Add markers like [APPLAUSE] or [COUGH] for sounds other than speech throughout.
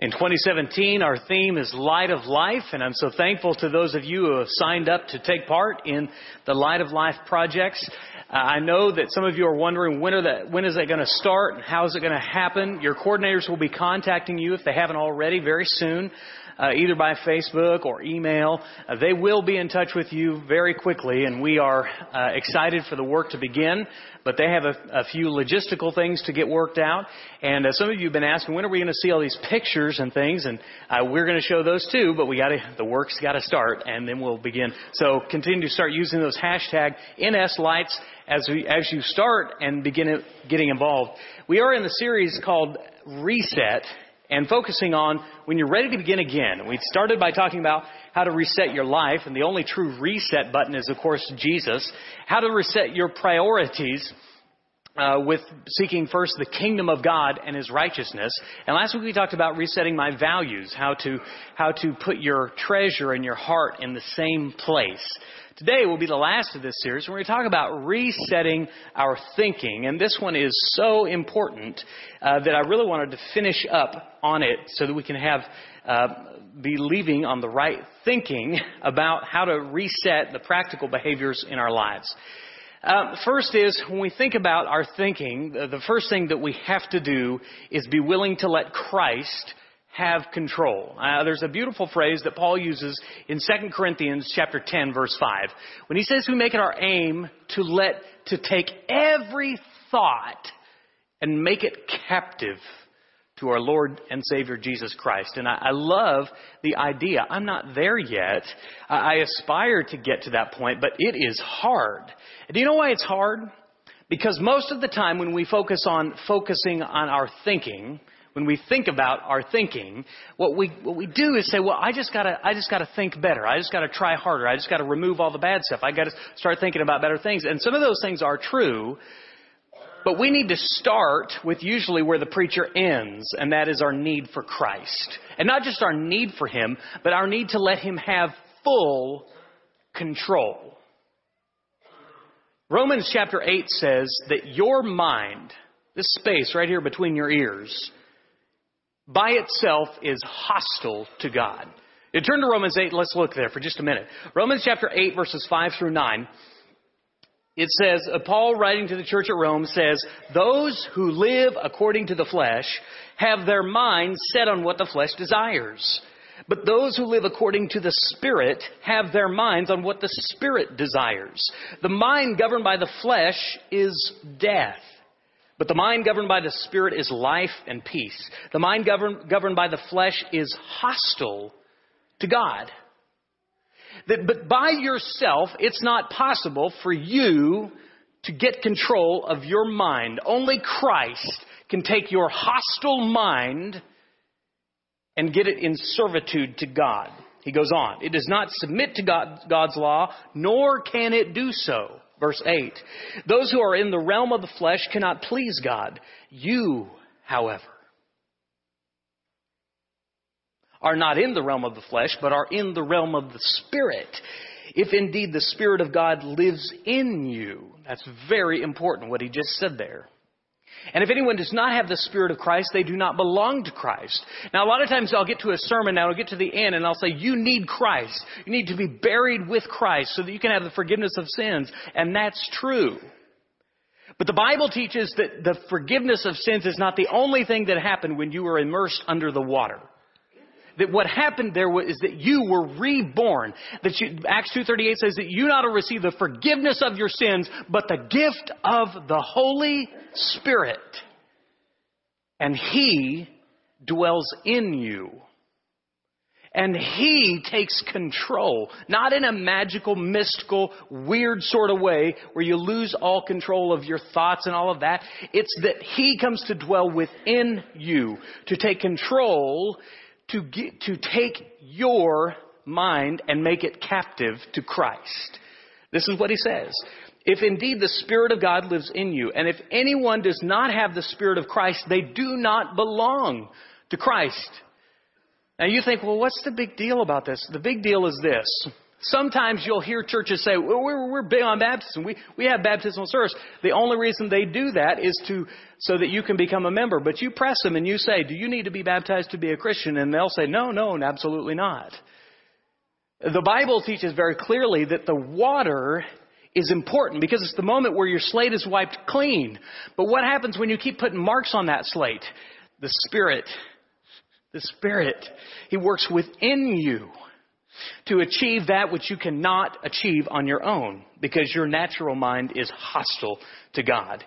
In 2017, our theme is Light of Life, and I'm so thankful to those of you who have signed up to take part in the Light of Life projects. Uh, I know that some of you are wondering when, are when is that going to start and how is it going to happen. Your coordinators will be contacting you if they haven't already very soon uh, either by Facebook or email. Uh, they will be in touch with you very quickly, and we are uh, excited for the work to begin. But they have a, a few logistical things to get worked out. And uh, some of you have been asking, when are we going to see all these pictures and things? And uh, we're going to show those too. But we got to, the work's got to start, and then we'll begin. So continue to start using those hashtag NS lights as we, as you start and begin getting involved. We are in the series called Reset and focusing on when you're ready to begin again. We started by talking about how to reset your life, and the only true reset button is, of course, Jesus. How to reset your priorities. Uh, with seeking first the kingdom of God and His righteousness. And last week we talked about resetting my values, how to how to put your treasure and your heart in the same place. Today will be the last of this series. We're going to talk about resetting our thinking, and this one is so important uh, that I really wanted to finish up on it so that we can have uh, be leaving on the right thinking [LAUGHS] about how to reset the practical behaviors in our lives. Uh, first is when we think about our thinking, the first thing that we have to do is be willing to let Christ have control. Uh, there's a beautiful phrase that Paul uses in 2 Corinthians chapter 10 verse 5. When he says we make it our aim to let, to take every thought and make it captive to our Lord and Savior Jesus Christ. And I, I love the idea. I'm not there yet. I, I aspire to get to that point, but it is hard. Do you know why it's hard? Because most of the time when we focus on focusing on our thinking, when we think about our thinking, what we, what we do is say, well, I just gotta, I just gotta think better. I just gotta try harder. I just gotta remove all the bad stuff. I gotta start thinking about better things. And some of those things are true, but we need to start with usually where the preacher ends, and that is our need for Christ. And not just our need for Him, but our need to let Him have full control. Romans chapter 8 says that your mind, this space right here between your ears, by itself is hostile to God. You turn to Romans 8, let's look there for just a minute. Romans chapter 8, verses 5 through 9. It says, uh, Paul writing to the church at Rome says, Those who live according to the flesh have their minds set on what the flesh desires. But those who live according to the Spirit have their minds on what the Spirit desires. The mind governed by the flesh is death but the mind governed by the Spirit is life and peace. The mind governed, governed by the flesh is hostile to God. That, but by yourself, it's not possible for you to get control of your mind. Only Christ can take your hostile mind and get it in servitude to God. He goes on. It does not submit to God, God's law, nor can it do so. Verse 8. Those who are in the realm of the flesh cannot please God. You, however, are not in the realm of the flesh, but are in the realm of the Spirit. If indeed the Spirit of God lives in you. That's very important what he just said there. And if anyone does not have the Spirit of Christ, they do not belong to Christ. Now, a lot of times I'll get to a sermon and I'll get to the end and I'll say, you need Christ. You need to be buried with Christ so that you can have the forgiveness of sins. And that's true. But the Bible teaches that the forgiveness of sins is not the only thing that happened when you were immersed under the water that what happened there was, is that you were reborn. That you, Acts 2.38 says that you not only receive the forgiveness of your sins, but the gift of the Holy Spirit. And He dwells in you. And He takes control, not in a magical, mystical, weird sort of way where you lose all control of your thoughts and all of that. It's that He comes to dwell within you, to take control to, get, to take your mind and make it captive to Christ. This is what he says. If indeed the Spirit of God lives in you, and if anyone does not have the Spirit of Christ, they do not belong to Christ. Now you think, well, what's the big deal about this? The big deal is this. Sometimes you'll hear churches say, well, we're, we're big on baptism. We, we have baptismal service. The only reason they do that is to, so that you can become a member. But you press them and you say, do you need to be baptized to be a Christian? And they'll say, no, no, absolutely not. The Bible teaches very clearly that the water is important because it's the moment where your slate is wiped clean. But what happens when you keep putting marks on that slate? The Spirit, the Spirit, He works within you to achieve that which you cannot achieve on your own because your natural mind is hostile to God.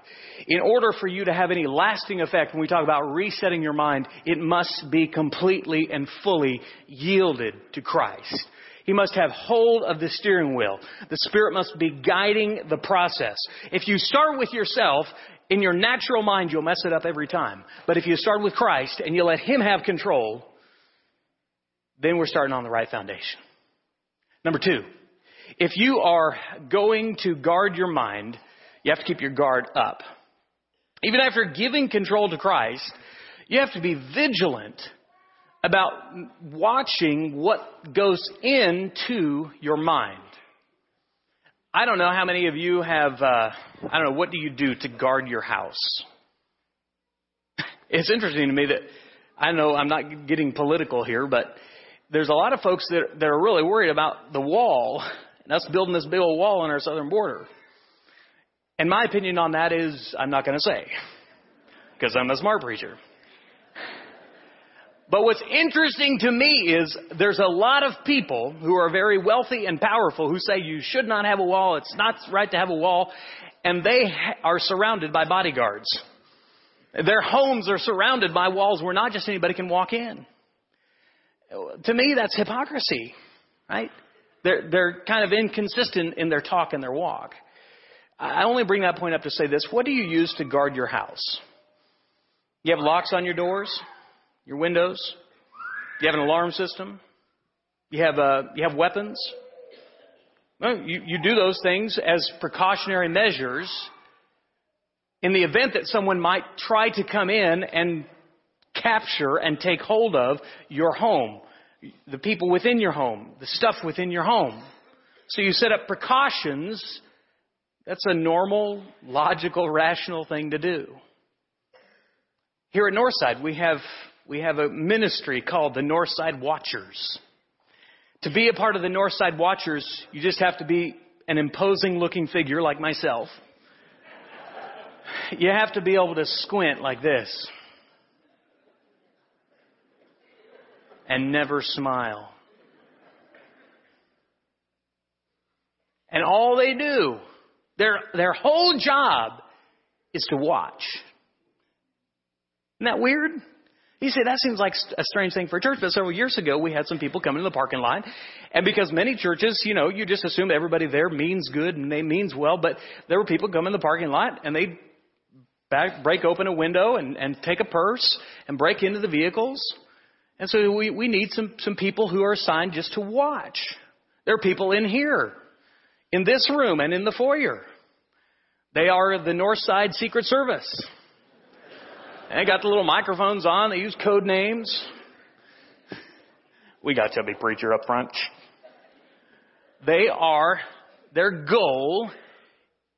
In order for you to have any lasting effect when we talk about resetting your mind, it must be completely and fully yielded to Christ. He must have hold of the steering wheel. The Spirit must be guiding the process. If you start with yourself, in your natural mind, you'll mess it up every time. But if you start with Christ and you let Him have control, then we're starting on the right foundation. Number two, if you are going to guard your mind, you have to keep your guard up. Even after giving control to Christ, you have to be vigilant about watching what goes into your mind. I don't know how many of you have, uh, I don't know, what do you do to guard your house? [LAUGHS] It's interesting to me that, I know I'm not getting political here, but there's a lot of folks that, that are really worried about the wall and us building this big old wall on our southern border. And my opinion on that is I'm not going to say because I'm a smart preacher. But what's interesting to me is there's a lot of people who are very wealthy and powerful who say you should not have a wall, it's not right to have a wall, and they are surrounded by bodyguards. Their homes are surrounded by walls where not just anybody can walk in. To me, that's hypocrisy, right? They're, they're kind of inconsistent in their talk and their walk. I only bring that point up to say this. What do you use to guard your house? You have locks on your doors, your windows? You have an alarm system? You have, uh, you have weapons? Well, you, you do those things as precautionary measures in the event that someone might try to come in and capture and take hold of your home, the people within your home, the stuff within your home. So you set up precautions. That's a normal, logical, rational thing to do. Here at Northside, we have, we have a ministry called the Northside Watchers. To be a part of the Northside Watchers, you just have to be an imposing looking figure like myself. [LAUGHS] You have to be able to squint like this. And never smile. And all they do, their, their whole job is to watch. Isn't that weird? You say that seems like a strange thing for a church, but several years ago we had some people come into the parking lot, and because many churches, you know, you just assume everybody there means good and they means well, but there were people come in the parking lot and they break open a window and, and take a purse and break into the vehicles and so we, we need some, some people who are assigned just to watch. There are people in here, in this room, and in the foyer. They are the North Side Secret Service. And they got the little microphones on. They use code names. We got chubby preacher up front. They are, their goal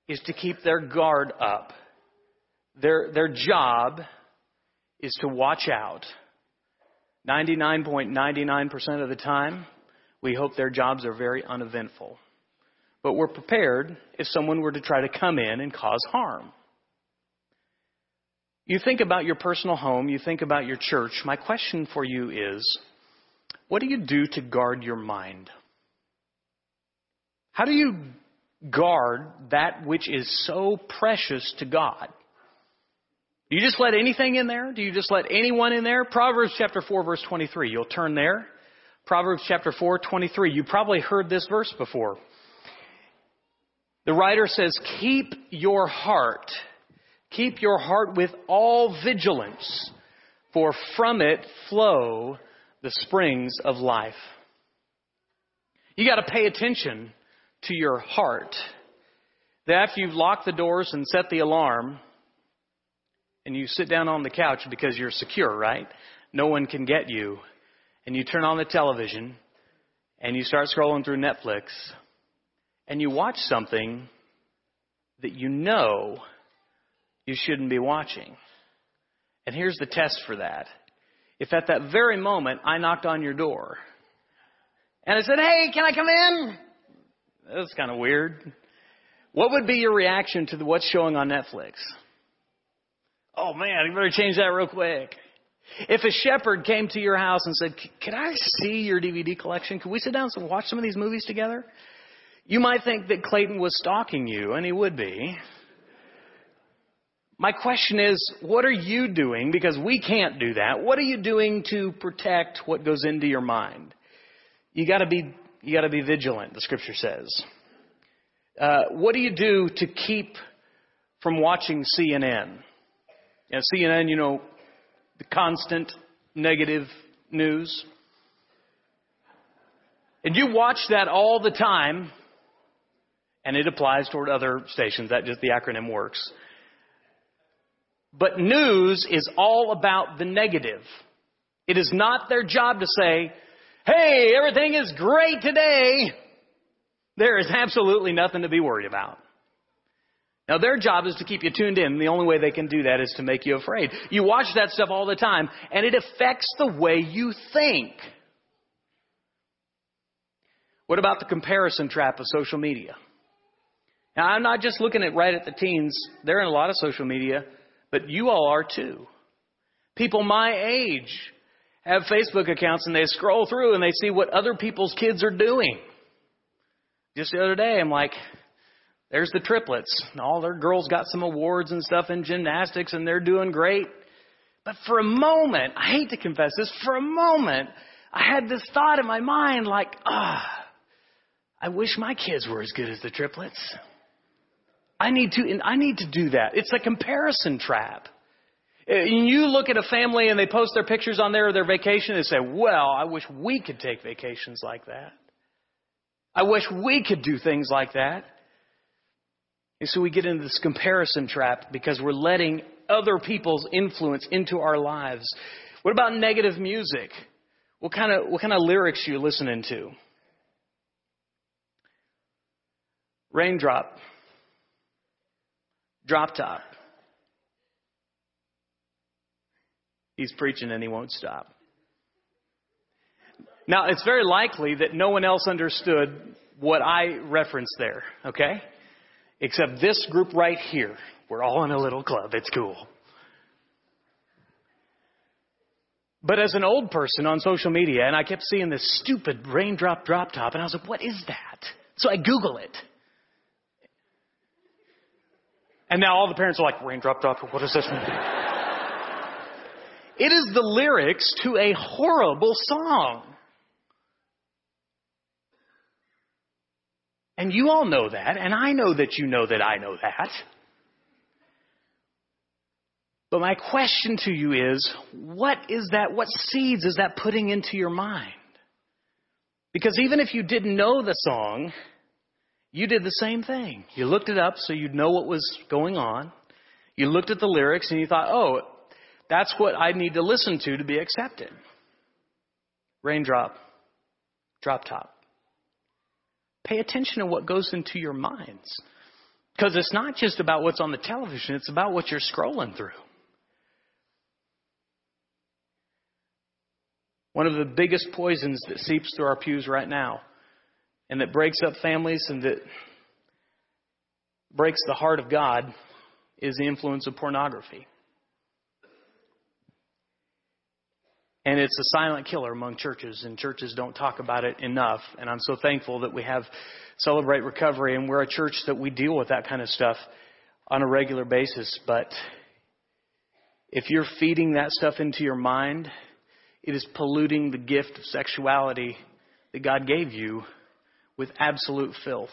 is to keep their guard up. Their, their job is to watch out 99.99% of the time, we hope their jobs are very uneventful. But we're prepared if someone were to try to come in and cause harm. You think about your personal home, you think about your church. My question for you is what do you do to guard your mind? How do you guard that which is so precious to God? Do you just let anything in there? Do you just let anyone in there? Proverbs chapter 4 verse 23. You'll turn there. Proverbs chapter 4, 23. You probably heard this verse before. The writer says, keep your heart. Keep your heart with all vigilance, for from it flow the springs of life. You gotta pay attention to your heart. That after you've locked the doors and set the alarm, and you sit down on the couch because you're secure, right? No one can get you. And you turn on the television and you start scrolling through Netflix and you watch something that you know you shouldn't be watching. And here's the test for that. If at that very moment I knocked on your door and I said, Hey, can I come in? That's kind of weird. What would be your reaction to what's showing on Netflix? Oh man, you better change that real quick. If a shepherd came to your house and said, Can I see your DVD collection? Can we sit down and watch some of these movies together? You might think that Clayton was stalking you, and he would be. My question is, what are you doing? Because we can't do that. What are you doing to protect what goes into your mind? You gotta be, you gotta be vigilant, the scripture says. Uh, what do you do to keep from watching CNN? And CNN, you know, the constant negative news. And you watch that all the time, and it applies toward other stations. That just the acronym works. But news is all about the negative. It is not their job to say, hey, everything is great today. There is absolutely nothing to be worried about. Now their job is to keep you tuned in. The only way they can do that is to make you afraid. You watch that stuff all the time and it affects the way you think. What about the comparison trap of social media? Now I'm not just looking at right at the teens. They're in a lot of social media, but you all are too. People my age have Facebook accounts and they scroll through and they see what other people's kids are doing. Just the other day, I'm like, there's the triplets. All their girls got some awards and stuff in gymnastics and they're doing great. But for a moment, I hate to confess this, for a moment, I had this thought in my mind like, ah, I wish my kids were as good as the triplets. I need to, I need to do that. It's a comparison trap. Uh, you look at a family and they post their pictures on there of their vacation and they say, well, I wish we could take vacations like that. I wish we could do things like that. And so we get into this comparison trap because we're letting other people's influence into our lives. What about negative music? What kind of, what kind of lyrics are you listening to? Raindrop. Drop top. He's preaching and he won't stop. Now, it's very likely that no one else understood what I referenced there, okay? Except this group right here. We're all in a little club. It's cool. But as an old person on social media, and I kept seeing this stupid raindrop drop top, and I was like, what is that? So I Google it. And now all the parents are like, raindrop drop, what does this mean? [LAUGHS] it is the lyrics to a horrible song. And you all know that, and I know that you know that I know that. But my question to you is, what is that, what seeds is that putting into your mind? Because even if you didn't know the song, you did the same thing. You looked it up so you'd know what was going on. You looked at the lyrics and you thought, oh, that's what I need to listen to to be accepted. Raindrop, drop top. Pay attention to what goes into your minds. Because it's not just about what's on the television, it's about what you're scrolling through. One of the biggest poisons that seeps through our pews right now and that breaks up families and that breaks the heart of God is the influence of pornography. And it's a silent killer among churches, and churches don't talk about it enough. And I'm so thankful that we have Celebrate Recovery, and we're a church that we deal with that kind of stuff on a regular basis. But if you're feeding that stuff into your mind, it is polluting the gift of sexuality that God gave you with absolute filth.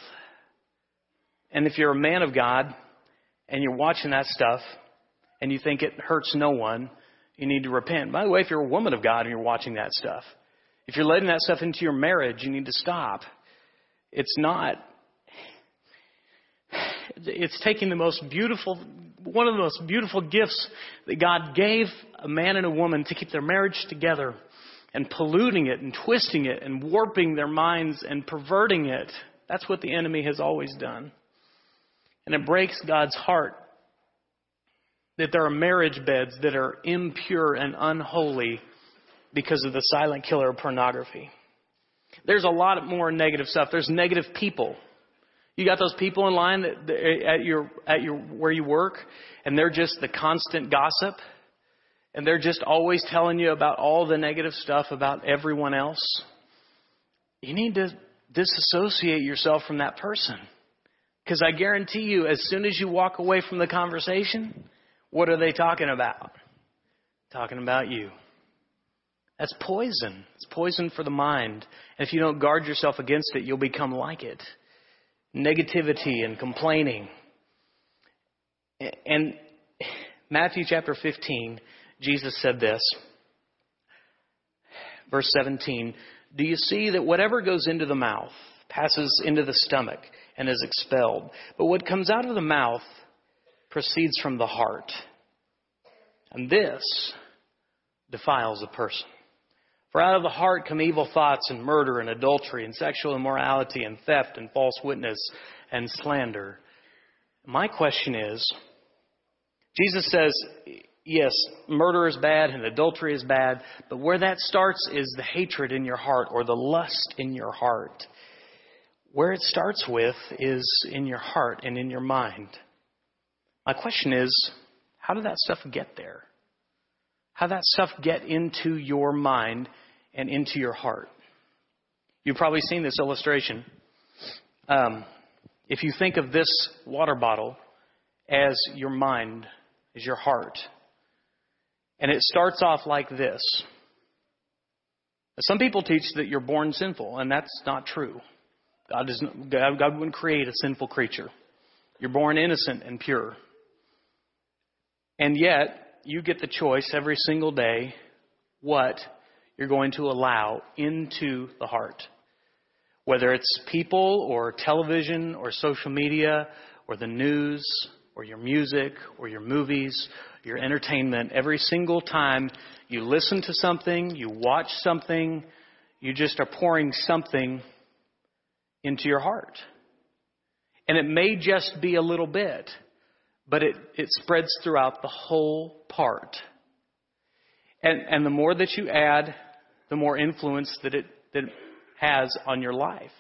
And if you're a man of God and you're watching that stuff and you think it hurts no one, you need to repent. By the way, if you're a woman of God and you're watching that stuff, if you're letting that stuff into your marriage, you need to stop. It's not, it's taking the most beautiful, one of the most beautiful gifts that God gave a man and a woman to keep their marriage together and polluting it and twisting it and warping their minds and perverting it. That's what the enemy has always done. And it breaks God's heart that there are marriage beds that are impure and unholy because of the silent killer of pornography. There's a lot more negative stuff. There's negative people. You got those people in line that, at your at your where you work, and they're just the constant gossip, and they're just always telling you about all the negative stuff about everyone else. You need to disassociate yourself from that person, because I guarantee you, as soon as you walk away from the conversation, what are they talking about? Talking about you. That's poison. It's poison for the mind. And if you don't guard yourself against it, you'll become like it. Negativity and complaining. And Matthew chapter 15, Jesus said this. Verse 17 Do you see that whatever goes into the mouth passes into the stomach and is expelled? But what comes out of the mouth proceeds from the heart. And this defiles a person. For out of the heart come evil thoughts and murder and adultery and sexual immorality and theft and false witness and slander. My question is Jesus says, yes, murder is bad and adultery is bad, but where that starts is the hatred in your heart or the lust in your heart. Where it starts with is in your heart and in your mind. My question is, how did that stuff get there? How did that stuff get into your mind and into your heart. You've probably seen this illustration. Um, if you think of this water bottle as your mind, as your heart, and it starts off like this. Some people teach that you're born sinful, and that's not true. God, not, God, God wouldn't create a sinful creature. You're born innocent and pure. And yet, you get the choice every single day what you're going to allow into the heart. Whether it's people or television or social media or the news or your music or your movies, your entertainment, every single time you listen to something, you watch something, you just are pouring something into your heart. And it may just be a little bit, but it, it spreads throughout the whole part. And, and the more that you add the more influence that it, that it has on your life.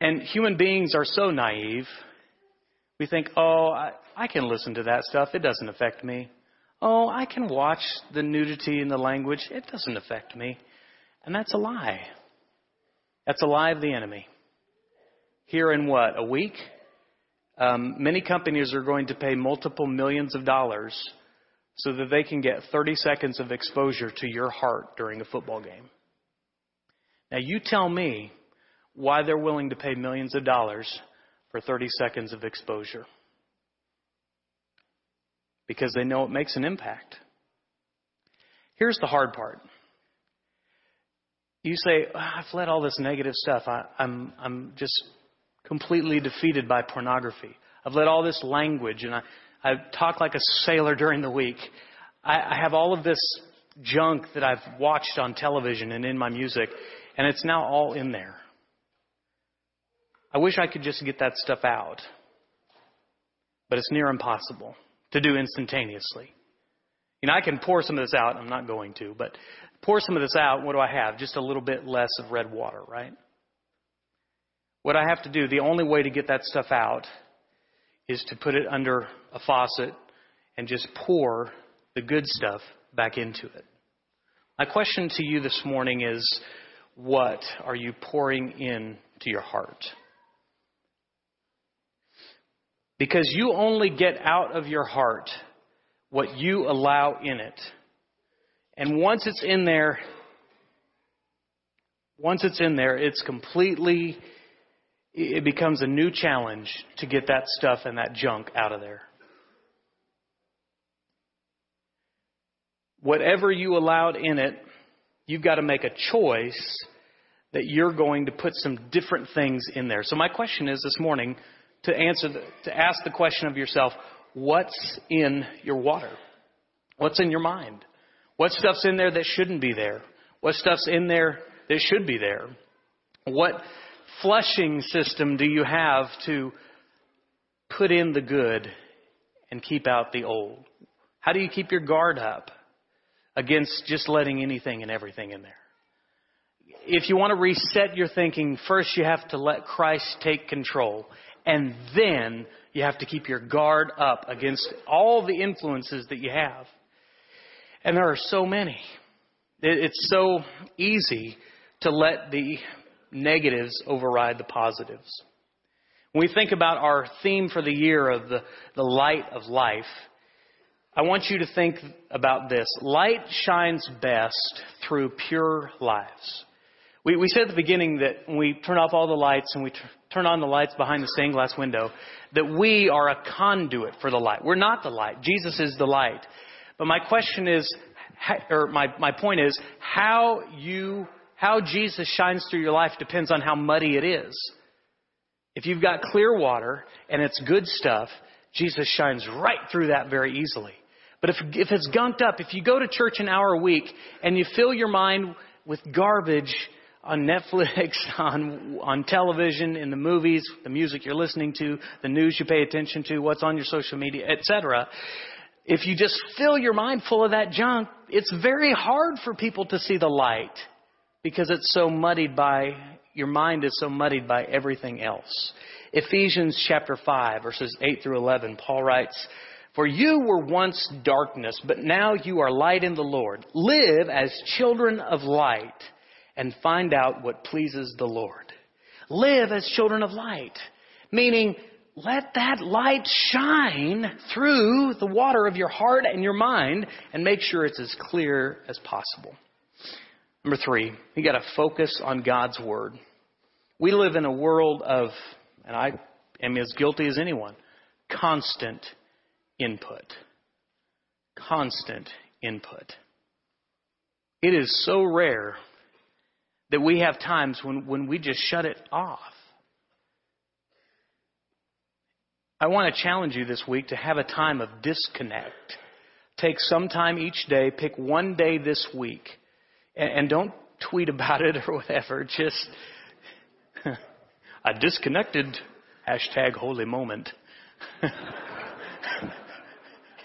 And human beings are so naive. We think, oh, I, I can listen to that stuff. It doesn't affect me. Oh, I can watch the nudity in the language. It doesn't affect me. And that's a lie. That's a lie of the enemy. Here in what? A week? Um, many companies are going to pay multiple millions of dollars so that they can get 30 seconds of exposure to your heart during a football game. Now, you tell me why they're willing to pay millions of dollars for 30 seconds of exposure. Because they know it makes an impact. Here's the hard part. You say, oh, I've let all this negative stuff. I, I'm, I'm just completely defeated by pornography. I've let all this language and I, I talk like a sailor during the week. I, I have all of this junk that I've watched on television and in my music, and it's now all in there. I wish I could just get that stuff out, but it's near impossible to do instantaneously. You know, I can pour some of this out. I'm not going to, but pour some of this out. What do I have? Just a little bit less of red water, right? What I have to do, the only way to get that stuff out is to put it under a faucet and just pour the good stuff back into it. My question to you this morning is what are you pouring in to your heart? Because you only get out of your heart what you allow in it. And once it's in there, once it's in there, it's completely it becomes a new challenge to get that stuff and that junk out of there. Whatever you allowed in it, you've got to make a choice that you're going to put some different things in there. So my question is this morning to answer the, to ask the question of yourself, what's in your water? What's in your mind? What stuff's in there that shouldn't be there? What stuff's in there that should be there? What flushing system do you have to put in the good and keep out the old? How do you keep your guard up against just letting anything and everything in there? If you want to reset your thinking, first you have to let Christ take control. And then you have to keep your guard up against all the influences that you have. And there are so many. It's so easy to let the negatives override the positives. When we think about our theme for the year of the, the light of life, I want you to think about this. Light shines best through pure lives. We, we said at the beginning that when we turn off all the lights and we t- turn on the lights behind the stained glass window, that we are a conduit for the light. We're not the light. Jesus is the light. But my question is, or my, my point is, how you, how Jesus shines through your life depends on how muddy it is. If you've got clear water and it's good stuff, Jesus shines right through that very easily. But if, if it's gunked up, if you go to church an hour a week and you fill your mind with garbage on Netflix, [LAUGHS] on, on television, in the movies, the music you're listening to, the news you pay attention to, what's on your social media, etc., if you just fill your mind full of that junk, it's very hard for people to see the light because it's so muddied by, your mind is so muddied by everything else. Ephesians chapter 5 verses 8 through 11, Paul writes, For you were once darkness, but now you are light in the Lord. Live as children of light and find out what pleases the Lord. Live as children of light, meaning let that light shine through the water of your heart and your mind and make sure it's as clear as possible. Number three, you got to focus on God's Word. We live in a world of, and I am as guilty as anyone, constant input. Constant input. It is so rare that we have times when, when we just shut it off. I want to challenge you this week to have a time of disconnect. Take some time each day, pick one day this week, and, and don't tweet about it or whatever. Just, [LAUGHS] a disconnected, hashtag holy moment. [LAUGHS]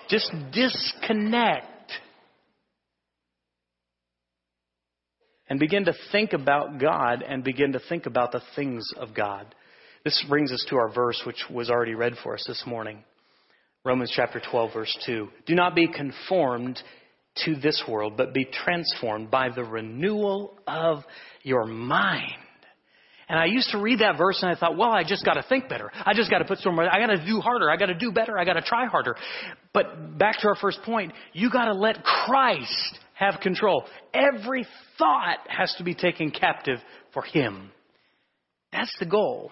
Just disconnect. And begin to think about God and begin to think about the things of God. This brings us to our verse, which was already read for us this morning. Romans chapter 12, verse 2. Do not be conformed to this world, but be transformed by the renewal of your mind. And I used to read that verse and I thought, well, I just got to think better. I just got to put some more, I got to do harder. I got to do better. I got to try harder. But back to our first point, you got to let Christ have control. Every thought has to be taken captive for Him. That's the goal.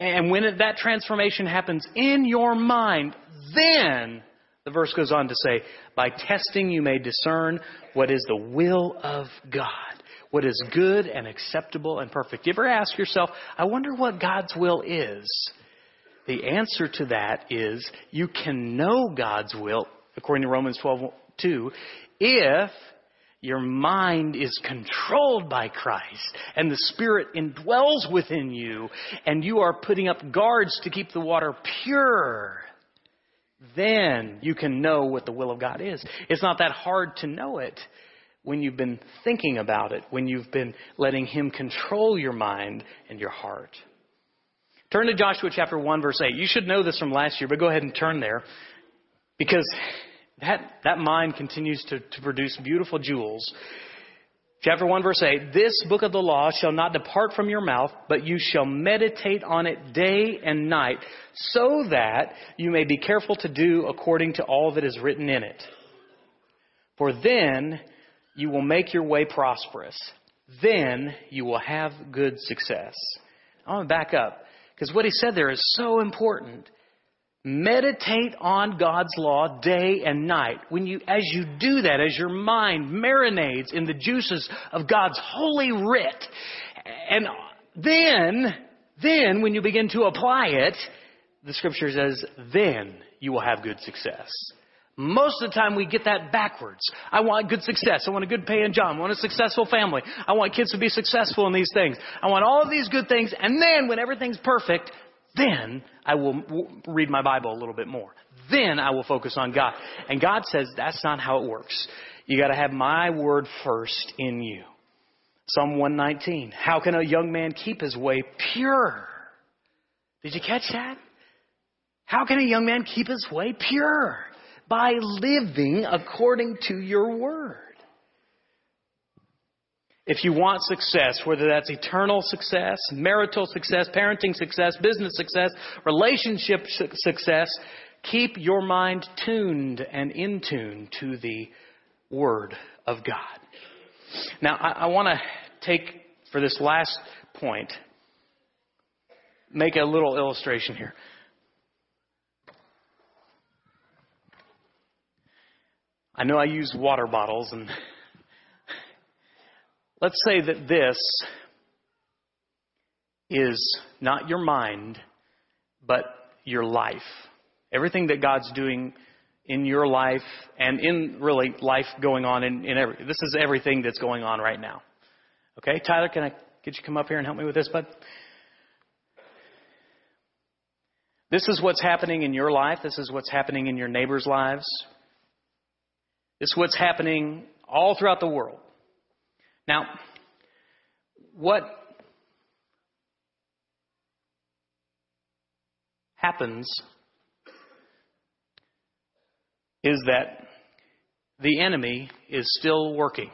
And when that transformation happens in your mind, then the verse goes on to say, by testing you may discern what is the will of God, what is good and acceptable and perfect. You ever ask yourself, I wonder what God's will is? The answer to that is you can know God's will, according to Romans 12, 2, if your mind is controlled by Christ and the Spirit indwells within you and you are putting up guards to keep the water pure. Then you can know what the will of God is. It's not that hard to know it when you've been thinking about it, when you've been letting Him control your mind and your heart. Turn to Joshua chapter 1 verse 8. You should know this from last year, but go ahead and turn there because that, that mind continues to, to produce beautiful jewels. Chapter 1 verse 8, this book of the law shall not depart from your mouth, but you shall meditate on it day and night, so that you may be careful to do according to all that is written in it. For then you will make your way prosperous. Then you will have good success. I want to back up, because what he said there is so important. Meditate on God's law day and night. When you, as you do that, as your mind marinades in the juices of God's holy writ, and then, then when you begin to apply it, the scripture says, then you will have good success. Most of the time we get that backwards. I want good success. I want a good paying job. I want a successful family. I want kids to be successful in these things. I want all of these good things. And then when everything's perfect, then I will read my Bible a little bit more. Then I will focus on God. And God says that's not how it works. You gotta have my word first in you. Psalm 119. How can a young man keep his way pure? Did you catch that? How can a young man keep his way pure? by living according to your word. If you want success, whether that's eternal success, marital success, parenting success, business success, relationship success, keep your mind tuned and in tune to the Word of God. Now, I, I want to take, for this last point, make a little illustration here. I know I use water bottles, and let's say that this is not your mind, but your life. Everything that God's doing in your life and in really life going on in, in every, this is everything that's going on right now. Okay, Tyler, can I get you come up here and help me with this, bud? This is what's happening in your life. This is what's happening in your neighbors' lives. This is what's happening all throughout the world. Now, what happens is that the enemy is still working.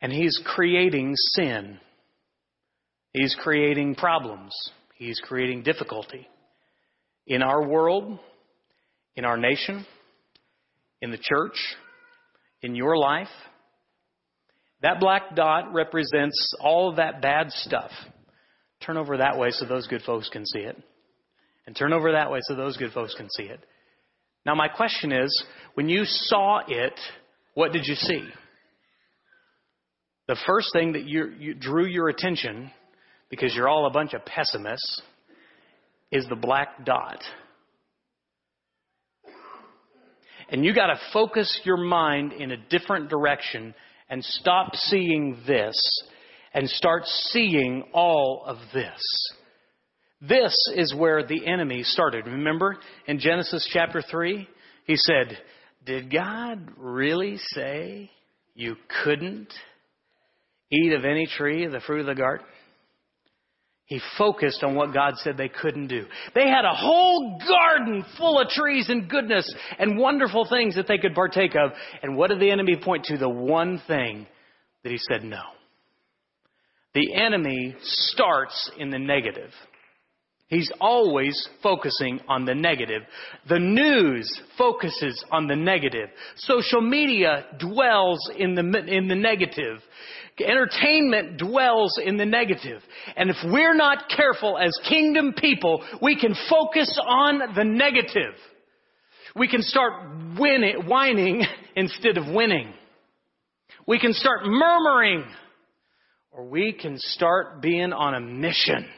And he's creating sin. He's creating problems. He's creating difficulty in our world, in our nation, in the church, in your life. That black dot represents all of that bad stuff. Turn over that way so those good folks can see it. And turn over that way so those good folks can see it. Now, my question is when you saw it, what did you see? The first thing that you, you drew your attention, because you're all a bunch of pessimists, is the black dot. And you got to focus your mind in a different direction and stop seeing this and start seeing all of this. This is where the enemy started. Remember in Genesis chapter 3? He said, Did God really say you couldn't eat of any tree of the fruit of the garden? He focused on what God said they couldn't do. They had a whole garden full of trees and goodness and wonderful things that they could partake of. And what did the enemy point to? The one thing that he said no. The enemy starts in the negative. He's always focusing on the negative. The news focuses on the negative. Social media dwells in the, in the negative. Entertainment dwells in the negative. And if we're not careful as kingdom people, we can focus on the negative. We can start winning, whining [LAUGHS] instead of winning. We can start murmuring or we can start being on a mission.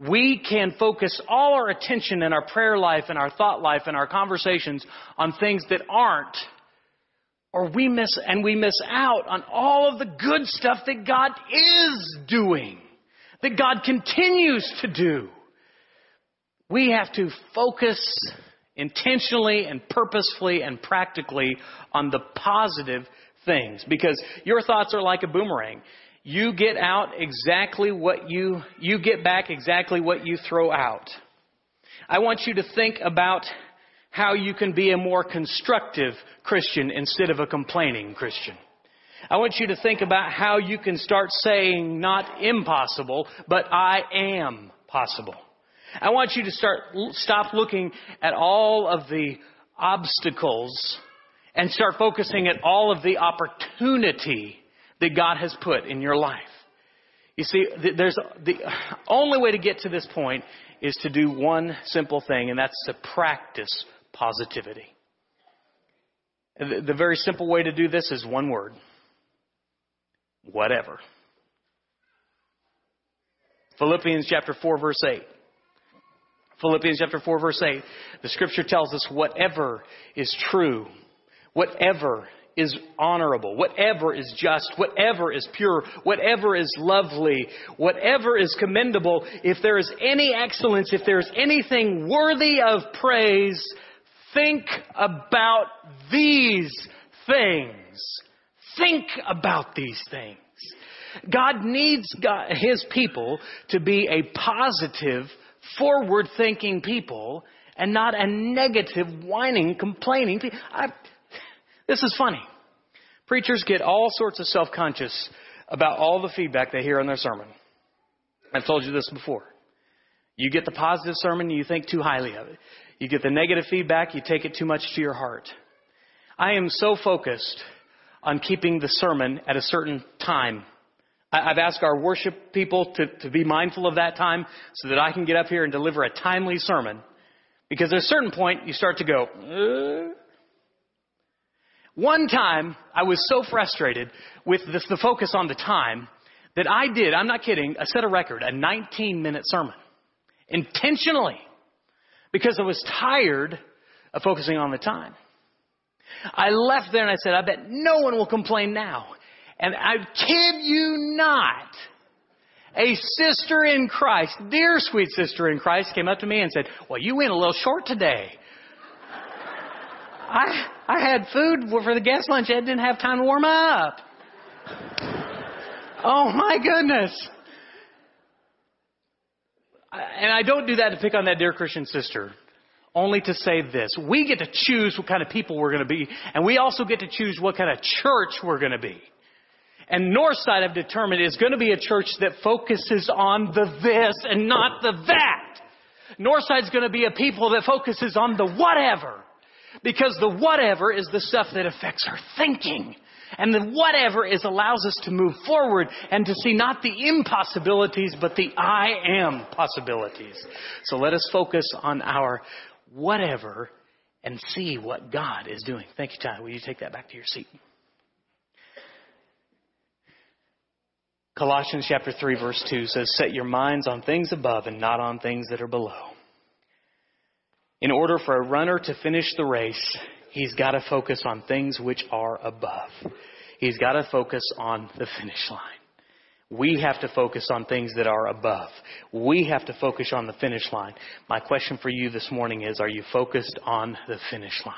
We can focus all our attention in our prayer life and our thought life and our conversations on things that aren't or we miss, and we miss out on all of the good stuff that God is doing, that God continues to do. We have to focus intentionally and purposefully and practically on the positive things because your thoughts are like a boomerang. You get out exactly what you, you get back exactly what you throw out. I want you to think about how you can be a more constructive Christian instead of a complaining Christian. I want you to think about how you can start saying not impossible, but I am possible. I want you to start, stop looking at all of the obstacles and start focusing at all of the opportunity that God has put in your life. You see, there's the only way to get to this point is to do one simple thing, and that's to practice positivity. The very simple way to do this is one word whatever. Philippians chapter 4, verse 8. Philippians chapter 4 verse 8, the scripture tells us whatever is true, whatever is honorable, whatever is just, whatever is pure, whatever is lovely, whatever is commendable, if there is any excellence, if there is anything worthy of praise, think about these things. Think about these things. God needs God, His people to be a positive, forward thinking people and not a negative, whining, complaining people. I, this is funny. Preachers get all sorts of self conscious about all the feedback they hear in their sermon. I've told you this before. You get the positive sermon, you think too highly of it. You get the negative feedback, you take it too much to your heart. I am so focused on keeping the sermon at a certain time. I've asked our worship people to, to be mindful of that time so that I can get up here and deliver a timely sermon. Because at a certain point, you start to go, uh. One time, I was so frustrated with this, the focus on the time that I did, I'm not kidding, I set a record, a 19 minute sermon. Intentionally. Because I was tired of focusing on the time. I left there and I said, I bet no one will complain now. And I kid you not, a sister in Christ, dear sweet sister in Christ, came up to me and said, Well, you went a little short today. [LAUGHS] I, I had food for the guest lunch. I didn't have time to warm up. Oh my goodness. And I don't do that to pick on that dear Christian sister. Only to say this. We get to choose what kind of people we're going to be, and we also get to choose what kind of church we're going to be. And Northside, I've determined, is going to be a church that focuses on the this and not the that. Northside's going to be a people that focuses on the whatever. Because the whatever is the stuff that affects our thinking. And the whatever is allows us to move forward and to see not the impossibilities, but the I am possibilities. So let us focus on our whatever and see what God is doing. Thank you, Ty. Will you take that back to your seat? Colossians chapter 3 verse 2 says, Set your minds on things above and not on things that are below. In order for a runner to finish the race, he's got to focus on things which are above. He's got to focus on the finish line. We have to focus on things that are above. We have to focus on the finish line. My question for you this morning is, are you focused on the finish line?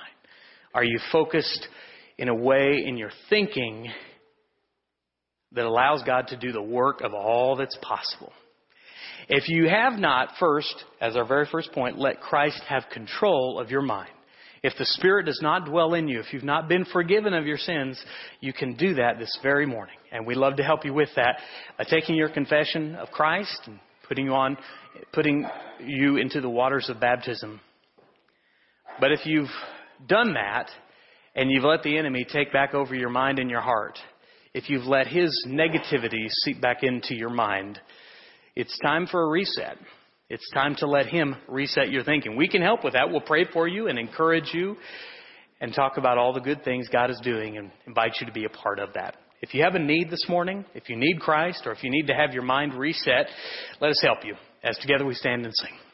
Are you focused in a way in your thinking that allows God to do the work of all that's possible? If you have not, first, as our very first point, let Christ have control of your mind. If the Spirit does not dwell in you, if you've not been forgiven of your sins, you can do that this very morning. And we love to help you with that by taking your confession of Christ and putting you on, putting you into the waters of baptism. But if you've done that and you've let the enemy take back over your mind and your heart, if you've let his negativity seep back into your mind, it's time for a reset. It's time to let Him reset your thinking. We can help with that. We'll pray for you and encourage you and talk about all the good things God is doing and invite you to be a part of that. If you have a need this morning, if you need Christ, or if you need to have your mind reset, let us help you as together we stand and sing.